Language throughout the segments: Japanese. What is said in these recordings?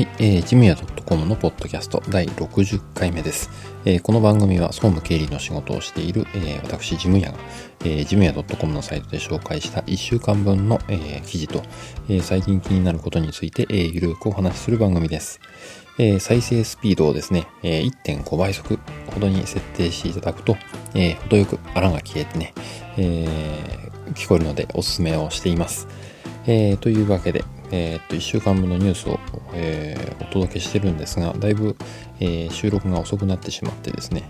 はい、えー、ジムヤ .com のポッドキャスト第60回目です。えーこの番組は総務経理の仕事をしている、えー私、ジムヤが、えー、ジムヤ .com のサイトで紹介した1週間分の、えー記事と、えー最近気になることについて、えーゆるくお話しする番組です。えー再生スピードをですね、えー1.5倍速ほどに設定していただくと、えー程よくあらが消えてね、えー聞こえるのでおすすめをしています。えーというわけで、えーっと、1週間分のニュースを、えーお届けしてるんですが、だいぶ、えー収録が遅くなってしまってですね、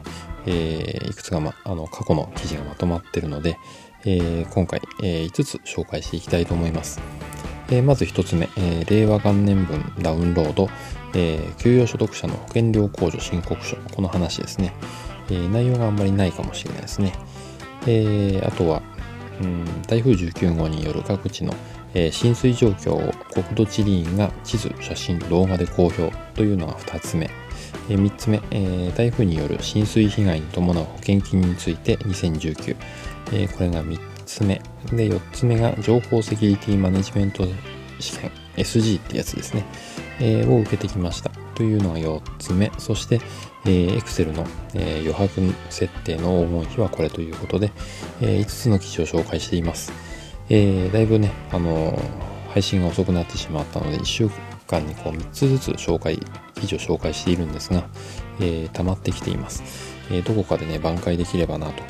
えいくつか、ま、あの過去の記事がまとまっているので、え今回、え5つ紹介していきたいと思います。えまず1つ目、え令和元年分ダウンロード、え給与所得者の保険料控除申告書、この話ですね。え内容があんまりないかもしれないですね。えあとは、うん、台風19号による各地の、え浸水状況を国土地理院が地図、写真、動画で公表というのが2つ目。え3つ目、え台風による浸水被害に伴う保険金について2019。えこれが3つ目。で、4つ目が情報セキュリティマネジメント試験 SG ってやつですね。えを受けてきました。というのが4つ目。そして、えー Excel の、えー余白設定の黄金比はこれということで、え5つの記事を紹介しています。えーだいぶね、あのー配信が遅くなってしまったので、1週間にこう3つずつ紹介、記事を紹介しているんですが、えー溜まってきています。えどこかでね、挽回できればなと、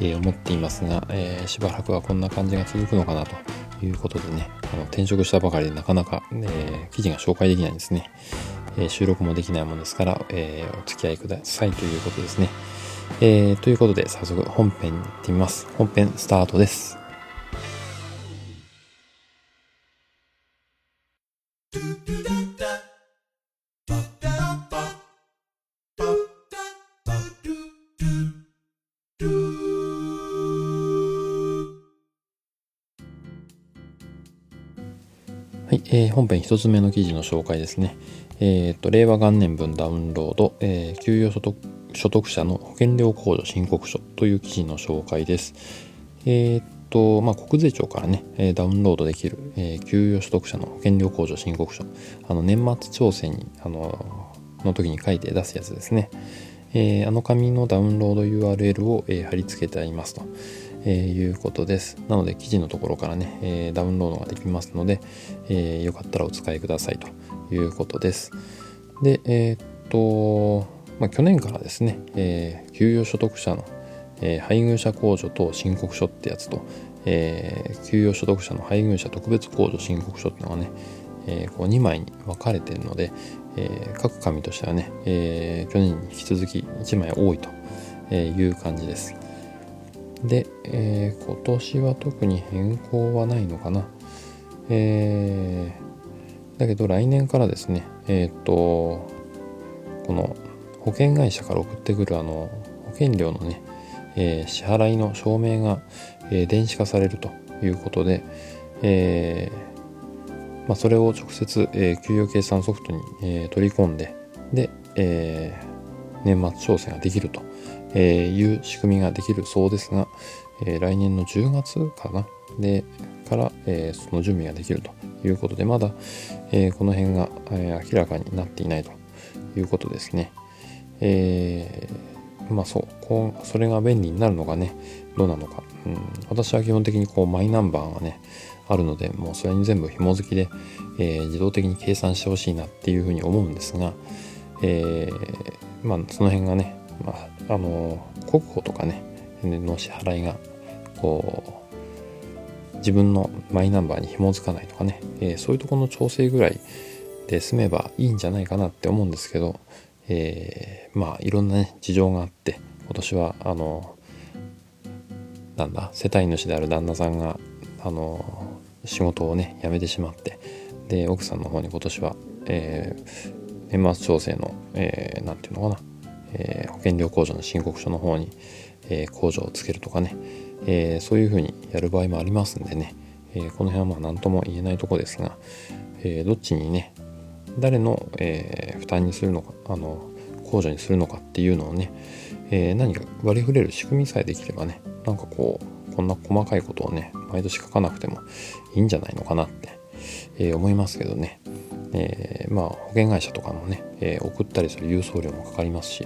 え思っていますが、えーしばらくはこんな感じが続くのかなということでね、あの転職したばかりでなかなか、え記事が紹介できないんですね。え収録もできないものですから、えーお付き合いくださいということですね。えーということで、早速本編に行ってみます。本編スタートです。えー本編一つ目の記事の紹介ですね。えっ、と、令和元年分ダウンロード、えー給与所得所得者の保険料控除申告書という記事の紹介です。えっ、と、まあ、国税庁からね、えダウンロードできる、え給与所得者の保険料控除申告書。あの、年末調整に、あの、の時に書いて出すやつですね。えあの紙のダウンロード URL を、え貼り付けてありますと。えいうことです。なので記事のところからね、えダウンロードができますので、えーよかったらお使いくださいということです。で、えっと、まあ、去年からですね、え給与所得者の、え配偶者控除と申告書ってやつと、えー給与所得者の配偶者特別控除申告書っていうのがね、えーこう2枚に分かれてるので、えー各紙としてはね、えー去年に引き続き1枚多いという感じです。で、えー今年は特に変更はないのかな。えーだけど来年からですね、えっ、と、この保険会社から送ってくるあの保険料のね、え支払いの証明が、え電子化されるということで、えーまあ、それを直接、え給与計算ソフトに、え取り込んで、で、え年末調整ができるとえーいう仕組みができるそうですが、え来年の10月かな？でから、えその準備ができるということでまだ、えこの辺が、え明らかになっていないということですね。えーまあそうこうそれが便利になるのかねどうなのか、うん、私は基本的にこうマイナンバーがねあるのでもうそれに全部紐付きで、えー自動的に計算してほしいなっていうふうに思うんですが、えーまあその辺がね、まあ、あの国保とかねの支払いがこう自分のマイナンバーに紐づかないとかね、えーそういうとこの調整ぐらいで済めばいいんじゃないかなって思うんですけど、えーまあいろんなね事情があって今年はあのなんだ世帯主である旦那さんがあの仕事をね辞めてしまってで奥さんの方に今年は、えー年末調整の、えーていうのかな、えー保険料控除の申告書の方に、えー控除をつけるとかね、えーそういうふうにやる場合もありますんでね、えこの辺はまあ何とも言えないとこですが、えどっちにね誰の、え負担にするのかあの控除にするのかっていうのをね、え何か割り振れる仕組みさえできればねなんかこうこんな細かいことをね毎年書かなくてもいいんじゃないのかなって、え思いますけどね、えー、まあ、保険会社とかもね、えー、送ったりする郵送料もかかりますし、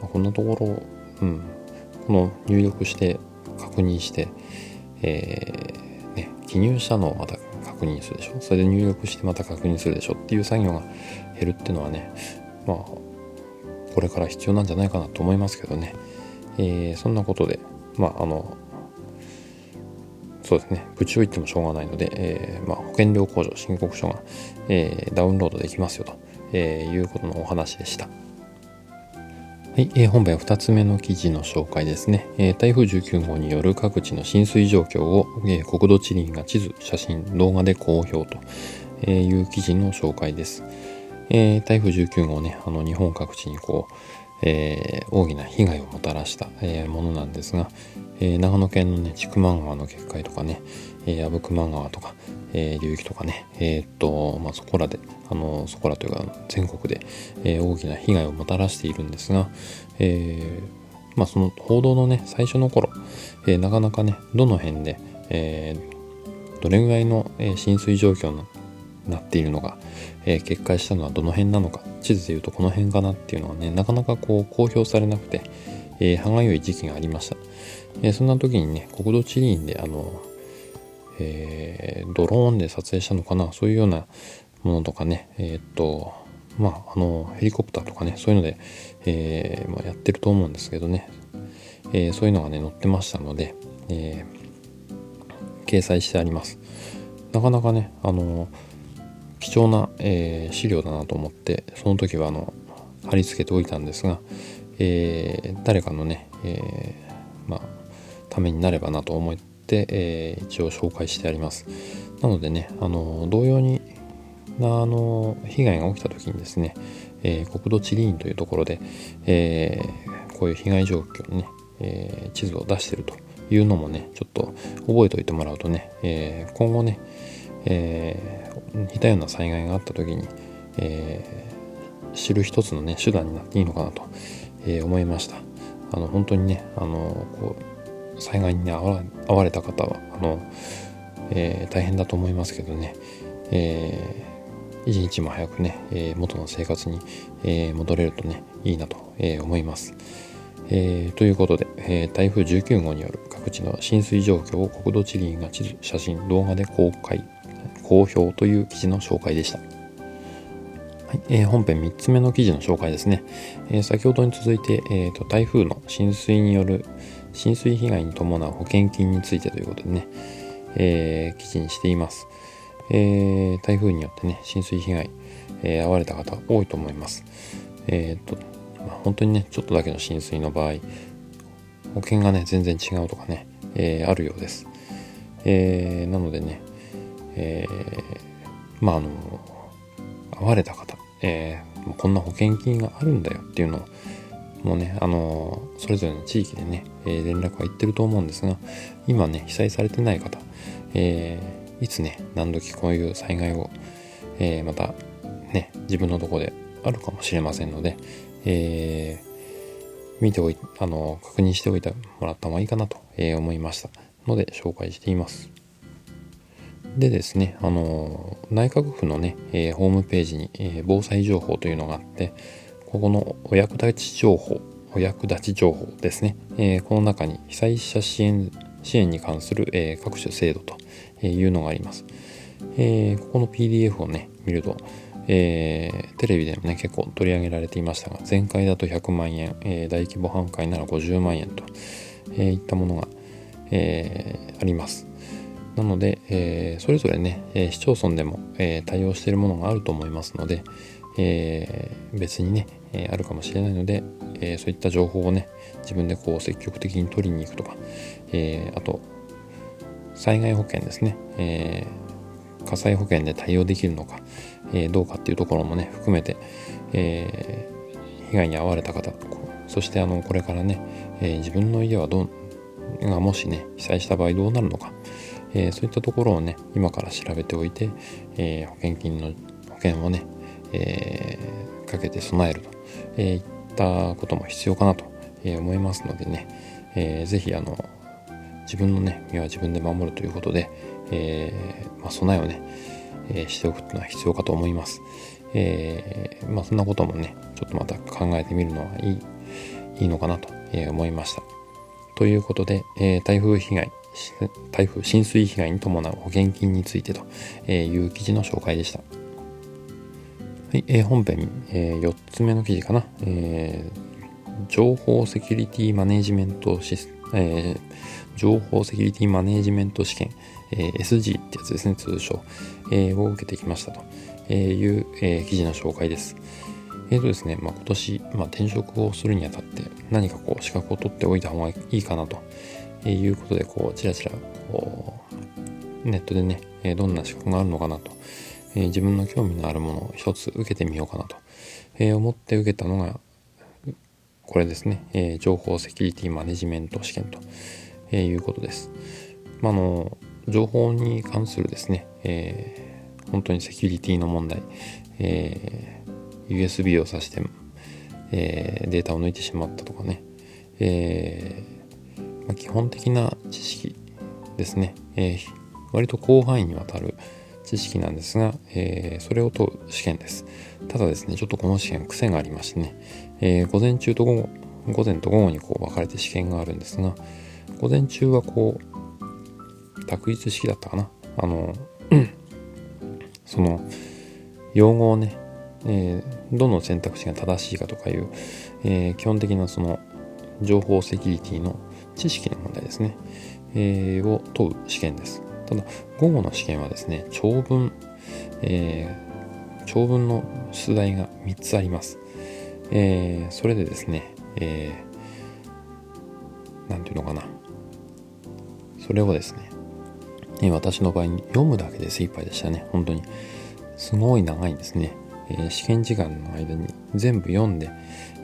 まあ、こんなところ、うん、この入力して確認して、えー、ね、記入したのをまた確認するでしょ？それで入力してまた確認するでしょ？っていう作業が減るっていうのはねまあこれから必要なんじゃないかなと思いますけどね、えー、そんなことでまああのそうですね愚痴を言ってもしょうがないので、えー、まあ、保険料控除申告書が、えー、ダウンロードできますよと、えいうことのお話でした。はい、えー、本編2つ目の記事の紹介ですね、えー、台風19号による各地の浸水状況を、えー、国土地理院が地図、写真、動画で公表とえいう記事の紹介です。えー、台風19号ね、あの日本各地にこう、えー、大きな被害をもたらした、えー、ものなんですが、えー、長野県のね、千曲川の決壊とかね、え阿武隈川とか、え流域とかね、えっと、まあ、そこらで、あの、そこらというか全国で、え大きな被害をもたらしているんですが、えまあ、その報道のね、最初の頃、えなかなかね、どの辺で、えどれぐらいの、浸水状況になっているのか、えー、決壊したのはどの辺なのか地図でいうとこの辺かなっていうのはねなかなかこう公表されなくて、えー、歯がゆい時期がありました、えー、そんな時にね国土地理院であの、え、ドローンで撮影したのかなそういうようなものとかねえっとまああのヘリコプターとかねそういうので、えまあ、やってると思うんですけどね、えそういうのがね載ってましたので、え掲載してあります。なかなかねあの貴重な、えー、資料だなと思ってその時はあの貼り付けておいたんですが、えー、誰かのね、えー、まあ、ためになればなと思って、え一応紹介してあります。なのでねあの同様にあの被害が起きた時にですね、え国土地理院というところで、えこういう被害状況のね、え地図を出してるというのもねちょっと覚えておいてもらうとね、え今後ね、え似たような災害があった時に、えー、知る一つのね手段になっていいのかなと、えー、思いましたあの本当にねあのこう災害に、ね、遭われた方はあの、えー、大変だと思いますけどね、えー、一日も早くね、え元の生活に、え戻れるとねいいなと、え思います。えー、ということで、えー、台風19号による各地の浸水状況を国土地理院が地図、写真、動画で公開好評という記事の紹介でした。はいえー、本編3つ目の記事の紹介ですね。えー、先ほどに続いて、えーと、台風の浸水による浸水被害に伴う保険金についてということでね、えー、記事にしています。え台風によってね、浸水被害、え遭われた方多いと思います。えっと、まあ、本当にね、ちょっとだけの浸水の場合、保険がね、全然違うとかね、えあるようです。えなのでね、えー、まああの会われた方、えー、こんな保険金があるんだよっていうのをもうねあのそれぞれの地域でね、えー、連絡は行ってると思うんですが今ね被災されてない方、えー、いつね何時こういう災害を、えー、またね自分のとこであるかもしれませんので、えー、見ておいあの確認しておいてもらった方がいいかなと、思いましたので紹介しています。でですね、あの内閣府のね、えー、ホームページに、えー、防災情報というのがあって、ここのお役立ち情報、お役立ち情報ですね、えー、この中に被災者支援支援に関する、え各種制度というのがあります。えここの PDF をね、見ると、えテレビでもね、結構取り上げられていましたが、前回だと100万円、え大規模半壊なら50万円と、えいったものが、えあります。なので、えー、それぞれね、えー、市町村でも、えー、対応しているものがあると思いますので、え別にね、えあるかもしれないので、えそういった情報をね、自分でこう積極的に取りに行くとか、えあと、災害保険ですね、え火災保険で対応できるのか、えどうかっていうところもね、含めて、え被害に遭われた方、そしてあの、これからね、え自分の家はどう、がもしね、被災した場合どうなるのか、えー、そういったところをね今から調べておいて、えー、保険金の保険をね、えー、かけて備えると、えいったことも必要かなと思いますのでね、えー、ぜひあの自分のね身は自分で守るということで、え、まあ、備えをね、え、しておくっていうのは必要かと思います。え、まあ、そんなこともね、ちょっとまた考えてみるのはいい、いいのかなと思いました。ということで、え台風被害、台風浸水被害に伴う保険金についてという記事の紹介でした。はい、え、本編、えー、4つ目の記事かな、えー、情報セキュリティマネジメントシス、えー、情報セキュリティマネジメント試験、えー、SG ってやつですね、通称、えー、を受けてきましたという、えー、記事の紹介です。えーとですね、まあ、今年、まあ、転職をするにあたって何かこう資格を取っておいた方がいいかなということで、こう、ちらちら、こう、ネットでね、どんな資格があるのかなと、え自分の興味のあるものを一つ受けてみようかなと、え思って受けたのが、これですね、え情報セキュリティマネジメント試験と、えいうことです。まあの、情報に関するですね、え、本当にセキュリティの問題、え、USB を挿して、え、データを抜いてしまったとかね、えま、基本的な知識ですね、え割と広範囲にわたる知識なんですが、えそれを問う試験です。ただですね、ちょっとこの試験癖がありましてね、え午前中と午後、午前と午後にこう分かれて試験があるんですが、午前中はこう、択一式だったかな。あの、その、用語をね、えー、どの選択肢が正しいかとかいう、え、基本的なその情報セキュリティの知識の問題ですね、えー、を問う試験です。ただ、午後の試験はですね、長文、えー、長文の出題が3つあります。えー、それでですね、えー、なんていうのかな。それをですね、え私の場合に読むだけで精一杯でしたね、本当に。すごい長いんですね。え、試験時間の間に全部読んで、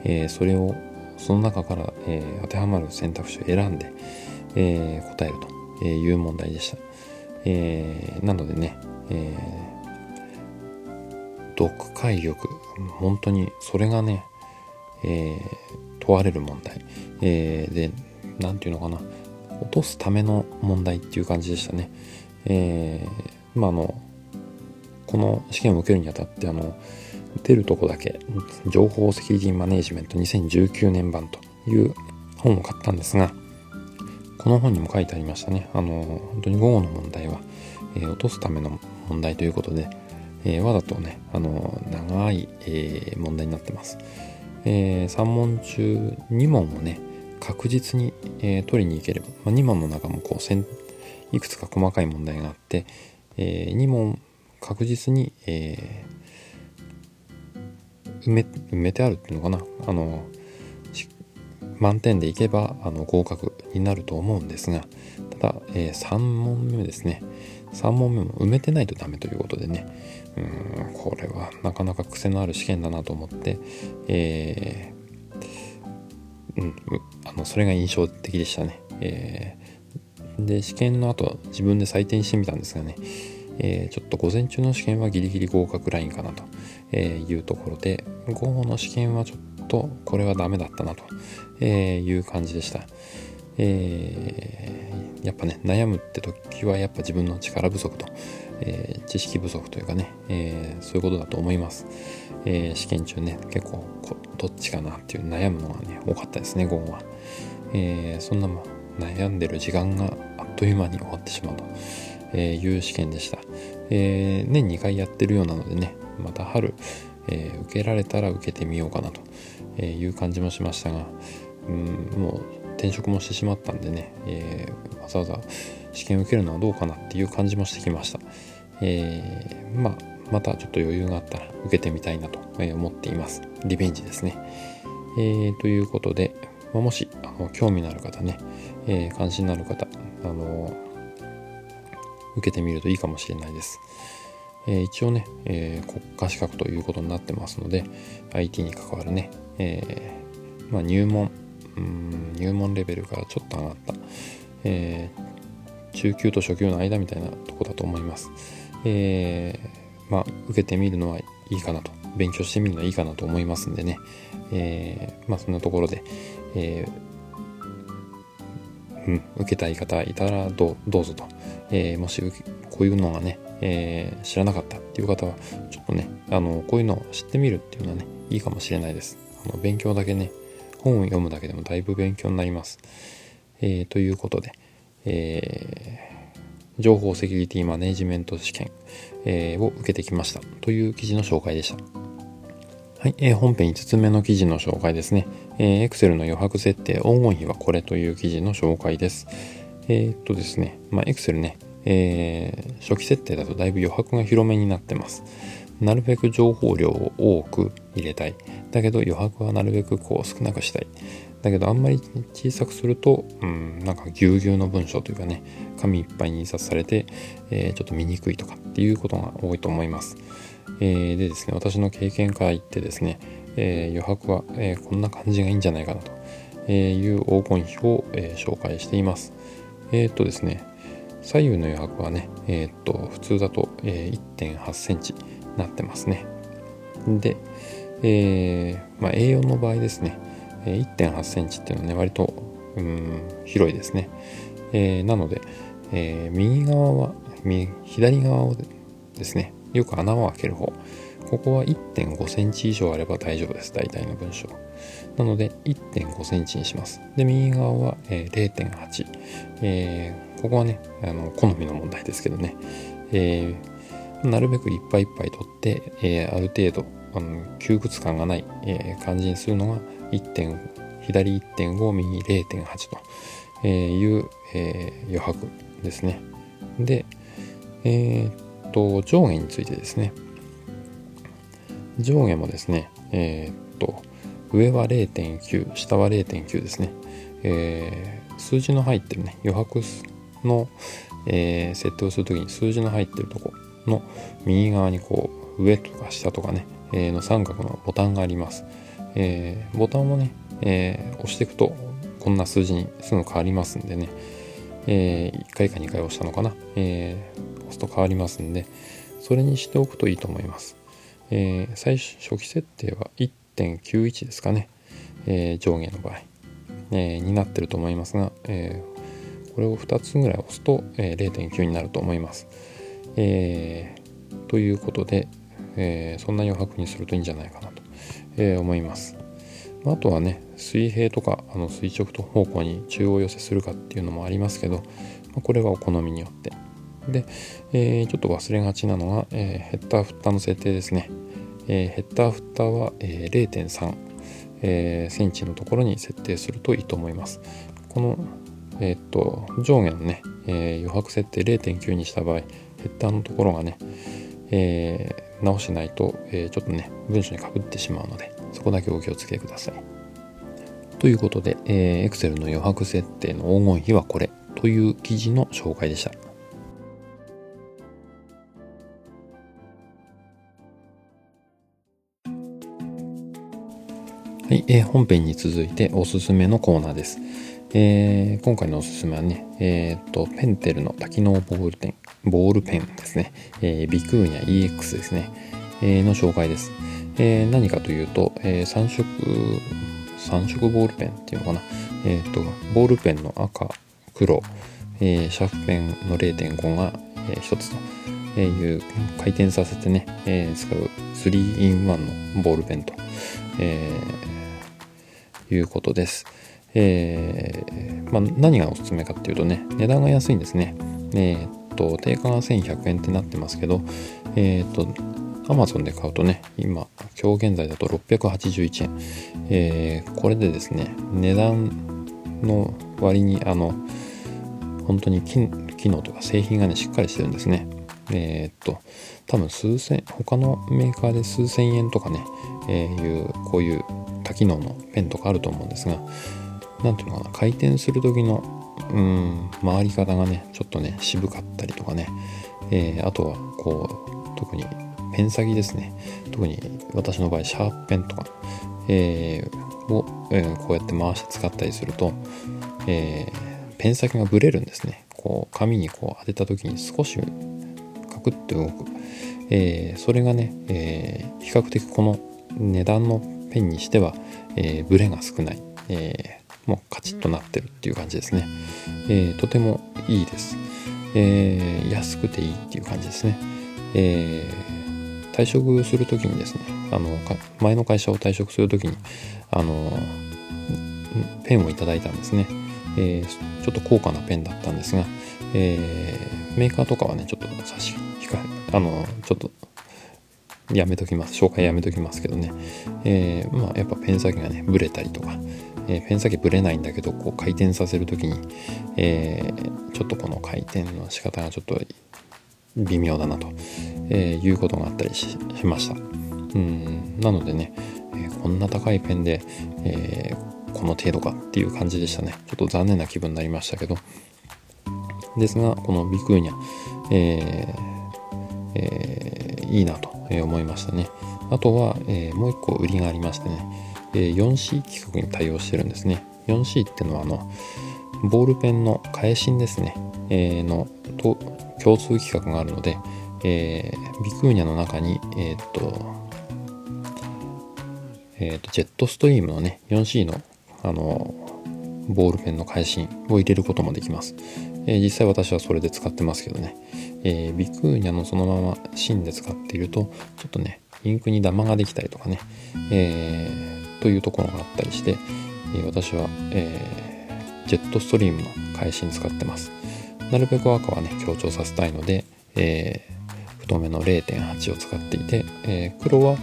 えー、それをその中から、えー、当てはまる選択肢を選んで、え答えるという問題でした。えなのでね、え読解力、本当にそれがね、え問われる問題、えで、なんていうのかな、落とすための問題っていう感じでしたね。えー、まあの、この試験を受けるにあたって、あの、出るとこだけ、情報セキュリティマネジメント2019年版という本を買ったんですが、この本にも書いてありましたね。あの、本当に午後の問題は、えー、落とすための問題ということで、えー、わざとね、あの、長い、えー、問題になってます。え3問中2問をね、確実に、え取りに行ければ、まあ、2問の中もこう、いくつか細かい問題があって、え2問確実に、えー埋め埋めてあるっていうのかな？あの満点でいけばあの合格になると思うんですがただ、えー、3問目ですね。3問目も埋めてないとダメということでね。うんこれはなかなか癖のある試験だなと思って、えー、うん、あのそれが印象的でしたね、えー、で試験の後自分で採点してみたんですがね。えー、ちょっと午前中の試験はギリギリ合格ラインかなというところで、午後の試験はちょっとこれはダメだったなという感じでした。えー、やっぱね、悩むって時はやっぱ自分の力不足と、えー、知識不足というかね、え、そういうことだと思います。え試験中ね、結構どっちかなっていう悩むのがね、多かったですね、午後は。えそんな悩んでる時間があっという間に終わってしまうと。えいう試験でした。え年2回やってるようなのでね、また春、え受けられたら受けてみようかなという感じもしましたが、うん、もう転職もしてしまったんでね、えー、わざわざ試験受けるのはどうかなっていう感じもしてきました。えー、まあ、またちょっと余裕があったら受けてみたいなと思っています。リベンジですね。えー、ということで、まあ、もしあの興味のある方ね、え、関心のある方、あの受けてみるといいかもしれないです。えー、一応ね、えー、国家資格ということになってますので、IT に関わるね、えー、まあ、入門、うん入門レベルからちょっと上がった、え中級と初級の間みたいなとこだと思います。えまあ、受けてみるのはいいかなと、勉強してみるのはいいかなと思いますんでね、えまあ、そんなところで、えうん、受けたい方いたらどうぞと、えー、もしこういうのがね、えー、知らなかったっていう方はちょっとねあのこういうのを知ってみるっていうのはねいいかもしれないですあの勉強だけね本を読むだけでもだいぶ勉強になります、えー、ということで、えー、情報セキュリティマネジメント試験、えー、を受けてきましたという記事の紹介でしたはい、えー、本編5つ目の記事の紹介ですね。えー、Excel の余白設定黄金比はこれという記事の紹介です。えー、っとですね、まあ、Excel ね、えー、初期設定だとだいぶ余白が広めになってます。なるべく情報量を多く入れたい。だけど余白はなるべくこう少なくしたい。だけどあんまり小さくすると、うん、なんかぎゅうぎゅうの文章というかね、紙いっぱいに印刷されて、えー、ちょっと見にくいとかっていうことが多いと思います。えー、でですね、私の経験から言ってですね、えー、余白は、え、こんな感じがいいんじゃないかなという黄金比を、え紹介しています。えっとですね、左右の余白はね、えっと、普通だと、え1.8センチになってますね。で、えまあ、A4 の場合ですね、1.8センチっていうのはね、割と、うん、広いですね。えなので、え右側は、左側をですね、よく穴を開ける方。ここは1.5センチ以上あれば大丈夫です。大体の文章。なので1.5センチにします。で、右側は、え、0.8。えー、ここはね、あの、好みの問題ですけどね。えー、なるべくいっぱいいっぱい取って、えー、ある程度、あの窮屈感がない、え、感じにするのが 1. 左1.5右0.8という、え、余白ですね。で、えー、と、上下についてですね。上下もですね、え、っと、上は0.9、下は0.9ですね。えー、数字の入ってるね、余白の、えー、設定をするときに数字の入ってるとこの右側にこう、上とか下とかね、えー、の三角のボタンがあります。えー、ボタンをね、えー、押していくとこんな数字にすぐ変わりますんでね、えー、1回か2回押したのかな、えー、押すと変わりますんで、それにしておくといいと思います。えー、最初、初期設定は1 1.91ですかね、えー、上下の場合、えー、になってると思いますが、えー、これを2つぐらい押すと、え、0.9になると思います。えー、ということで、え、そんな余白にするといいんじゃないかなと、え、思います。あとはね水平とかあの垂直と方向に中央寄せするかっていうのもありますけどこれはお好みによってで、えー、ちょっと忘れがちなのが、えー、ヘッダーフッターの設定ですね、えー、ヘッダーフッターは、えー、0.3、えー、センチのところに設定するといいと思いますこのえっと上下のね、え余白設定0.9にした場合ヘッダーのところがね、え直しないと、えちょっとね文章にかぶってしまうのでそこだけお気をつけください。ということで、えー、Excel の余白設定の黄金比はこれという記事の紹介でした。はい、えー、本編に続いておすすめのコーナーです。えー、今回のおすすめはね、えー、っと、ペンテルの多機能ボールペン、ボールペンですね。えー、ビクーニャ EX ですね。えー、の紹介です。えー、何かというと、えー、3色、3色ボールペンっていうのかな。えっ、と、ボールペンの赤、黒、えー、シャープペンの0.5が、えー、1つという回転させてね、えー、使う 3in1 のボールペンと、えー、いうことです。えーまあ、何がおすすめかっていうとね、値段が安いんですね。えー、っと、定価が1100円ってなってますけど、えー、っと、Amazon で買うとね、今、今日現在だと681円。えー、これでですね、値段の割に、あの、本当に機能とか製品がね、しっかりしてるんですね。えー、っと、多分数千、他のメーカーで数千円とかね、えー、いう、こういう多機能のペンとかあると思うんですが、なんていうのかな、回転する時の、うん、回り方がね、ちょっとね、渋かったりとかね、えー、あとは、こう、特にペン先ですね。特に私の場合シャープペンとか、えー、を、えー、こうやって回して使ったりすると、え、ペン先がブレるんですね。こう紙にこう当てた時に少しカクッと動く、えそれがね、え比較的この値段のペンにしては、えブレが少ない、えもうカチッとなってるっていう感じですね、えー、とてもいいです、えー、安くていいっていう感じですね、えー、退職する時にですねあの前の会社を退職する時にあのペンをいただいたんですね、えー、ちょっと高価なペンだったんですが、えー、メーカーとかはねちょっと差し控えあのちょっとやめときます。紹介やめときますけどね。えー、まあやっぱペン先がね、ブレたりとか、えー、ペン先ブレないんだけど、こう回転させるときに、えー、ちょっとこの回転の仕方がちょっと微妙だなと、えいうことがあったりしました。うんなのでね、えこんな高いペンで、えこの程度かっていう感じでしたね。ちょっと残念な気分になりましたけど。ですが、このビクーニャ、えーえー、いいなとえ思いましたね。あとは、えー、もう一個売りがありましてね、えー、4C 規格に対応してるんですね。4C っていうのはあのボールペンの返しですね、えー、のと共通規格があるので、えー、ビクーニャの中に、えー、っと、えー、っと、ジェットストリームのね、4C の、あの、ボールペンの返しを入れることもできます。え、実際私はそれで使ってますけどね、えー、ビクーニャのそのまま芯で使っているとちょっとねインクにダマができたりとかね、えー、というところがあったりして、え私は、えジェットストリームの返しに使ってます。なるべく赤はね強調させたいので、え太めの0.8を使っていて、え黒は、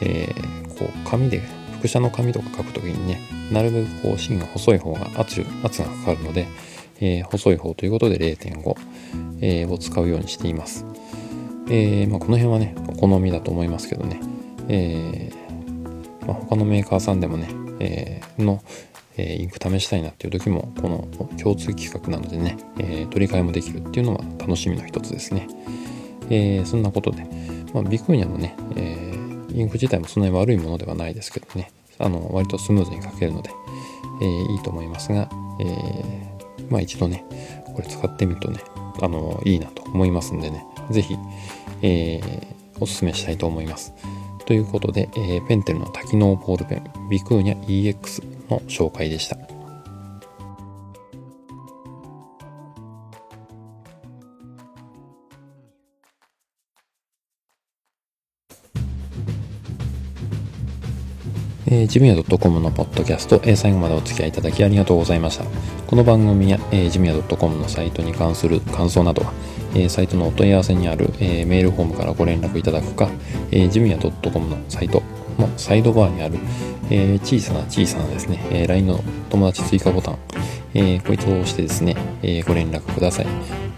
えこう紙で複写の紙とか書くときにねなるべくこう芯が細い方が圧圧がかかるので、えー、細い方ということで0.5、えー、を使うようにしています。えー、まあ、この辺はね、お好みだと思いますけどね、えまあ、他のメーカーさんでもね、えの、えインク試したいなっていう時も、この共通規格なのでね、え取り替えもできるっていうのは楽しみの一つですね。えそんなことで、まあ、ビクーニャのね、えインク自体もそんなに悪いものではないですけどね、あの割とスムーズに書けるので、えいいと思いますが、えーまあ一度ね、これ使ってみるとね、あの、いいなと思いますんでね、是非、えー、おすすめしたいと思います。ということで、えー、ペンテルの多機能ボールペン、ビクーニャ EX の紹介でした。えー、ジムヤ .com のポッドキャスト、えー、最後までお付き合いいただきありがとうございました。この番組や、えー、ジムヤ .com のサイトに関する感想などは、えー、サイトのお問い合わせにある、えー、メールフォームからご連絡いただくか、えー、ジムヤ .com のサイトのサイドバーにある、えー、小さな小さなですね、えー、LINE の友達追加ボタン、えー、こいつを押してですね、えー、ご連絡ください。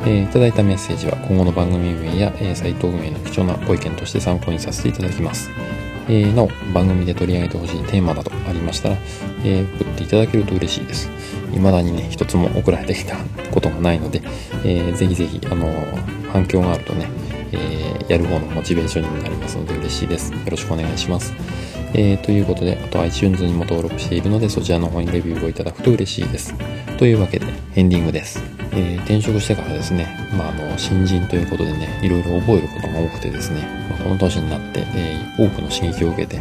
えー、いただいたメッセージは今後の番組運営や、えー、サイト運営の貴重なご意見として参考にさせていただきます。えー、なお、番組で取り上げてほしいテーマなどありましたら、えー、送っていただけると嬉しいです。未だにね、一つも送られてきたことがないので、えー、ぜひぜひ、あの反響があるとね、えー、やる方のモチベーションになりますので嬉しいです。よろしくお願いします。えー、ということで、あと iTunes にも登録しているので、そちらの方にレビューをいただくと嬉しいです。というわけで、エンディングです。え、転職してからですね、まあ、あの、新人ということでね、いろいろ覚えることが多くてですね、ま、この年になって、え、多くの刺激を受けて、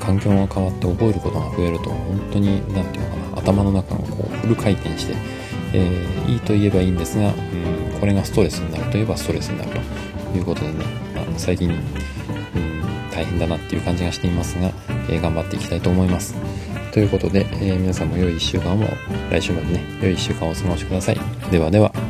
環境が変わって覚えることが増えると、本当に、なんていうのかな、頭の中がこう、フル回転して、えー、いいと言えばいいんですが、うん、これがストレスになるといえばストレスになるということでね、まあ、最近、うん、大変だなっていう感じがしていますが、えー、頑張っていきたいと思います。ということで、えー、皆さんも良い1週間を、来週までね、良い1週間をお過ごしください。ではでは。